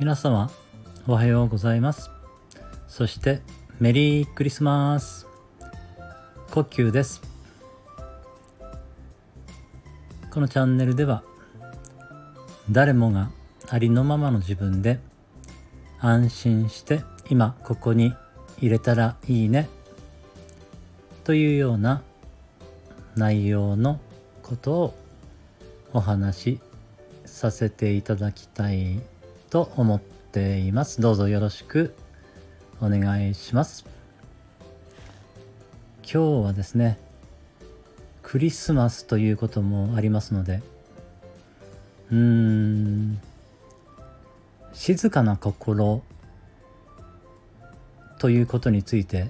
皆様おはようございます。そしてメリークリスマス。呼吸です。このチャンネルでは誰もがありのままの自分で安心して今ここに入れたらいいねというような内容のことをお話しさせていただきたいと思っています。どうぞよろしくお願いします。今日はですね、クリスマスということもありますので、うーん、静かな心ということについて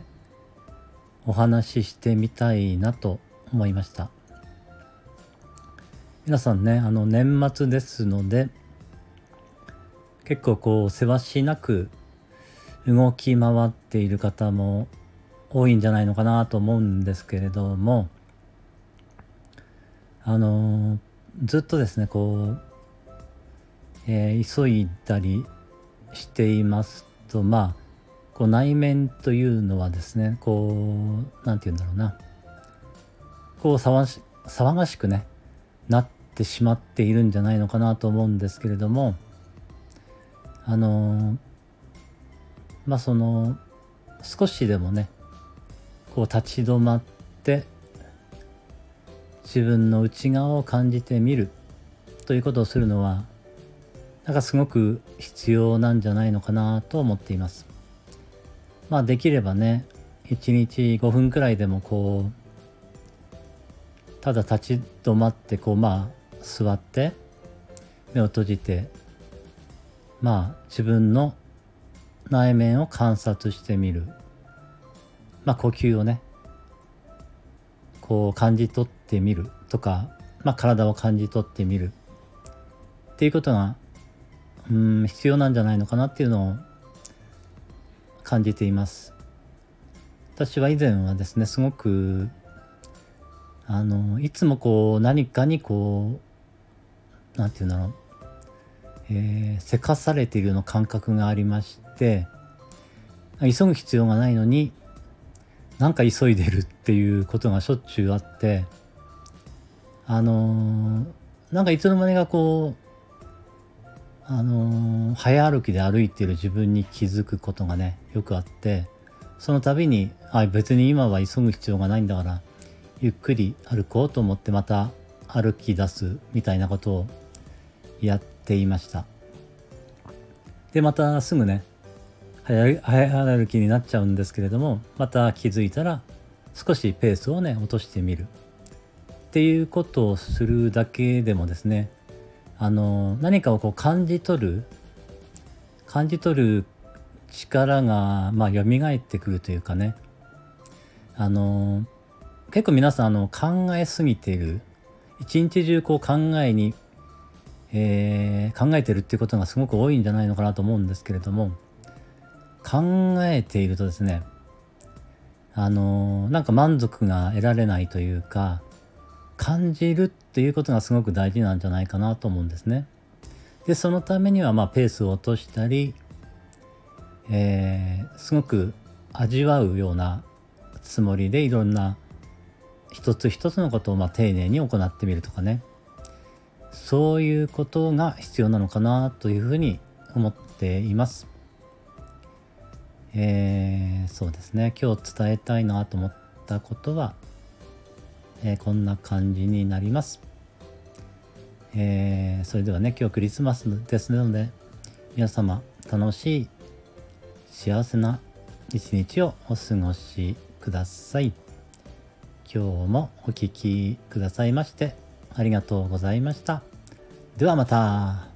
お話ししてみたいなと思いました皆さんねあの年末ですので結構こうせわしなく動き回っている方も多いんじゃないのかなと思うんですけれどもあのずっとですねこう、えー、急いだりしていますとまあこう内面というのはですねこう何て言うんだろうな。こう騒し騒がしくねなってしまっているんじゃないのかなと思うんですけれどもあのまあその少しでもねこう立ち止まって自分の内側を感じてみるということをするのはなんかすごく必要なんじゃないのかなと思っています。まあできればね1日5分くらいでもこうただ立ち止まってこうまあ座って目を閉じてまあ自分の内面を観察してみる。まあ呼吸をね。こう感じ取ってみる。とか、まあ、体を感じ取ってみる。っていうことがうん必要なんじゃないのかなっていうのを感じています。私は以前はですねすごくあのいつもこう何かにこう何て言うんだろう、えー、せかされているような感覚がありまして急ぐ必要がないのになんか急いでるっていうことがしょっちゅうあってあのなんかいつの間にかこうあのー、早歩きで歩いてる自分に気づくことがねよくあってその度にあ別に今は急ぐ必要がないんだからゆっくり歩こうと思ってまた歩き出すみたいなことをやっていました。でまたすぐね早歩きになっちゃうんですけれどもまた気づいたら少しペースをね落としてみる。っていうことをするだけでもですねあの何かをこう感じ取る感じ取る力がまあ蘇ってくるというかねあの結構皆さんあの考えすぎてる一日中こう考えに、えー、考えてるっていうことがすごく多いんじゃないのかなと思うんですけれども考えているとですねあのなんか満足が得られないというか感じるっていうことがすごく大事なんじゃないかなと思うんですね。でそのためにはまあペースを落としたり、えー、すごく味わうようなつもりでいろんな一つ一つのことをまあ丁寧に行ってみるとかねそういうことが必要なのかなというふうに思っています。えー、そうですね今日伝えたいなと思ったことはえー、こんな感じになります。えー、それではね今日クリスマスですので皆様楽しい幸せな一日をお過ごしください。今日もお聴きくださいましてありがとうございました。ではまた。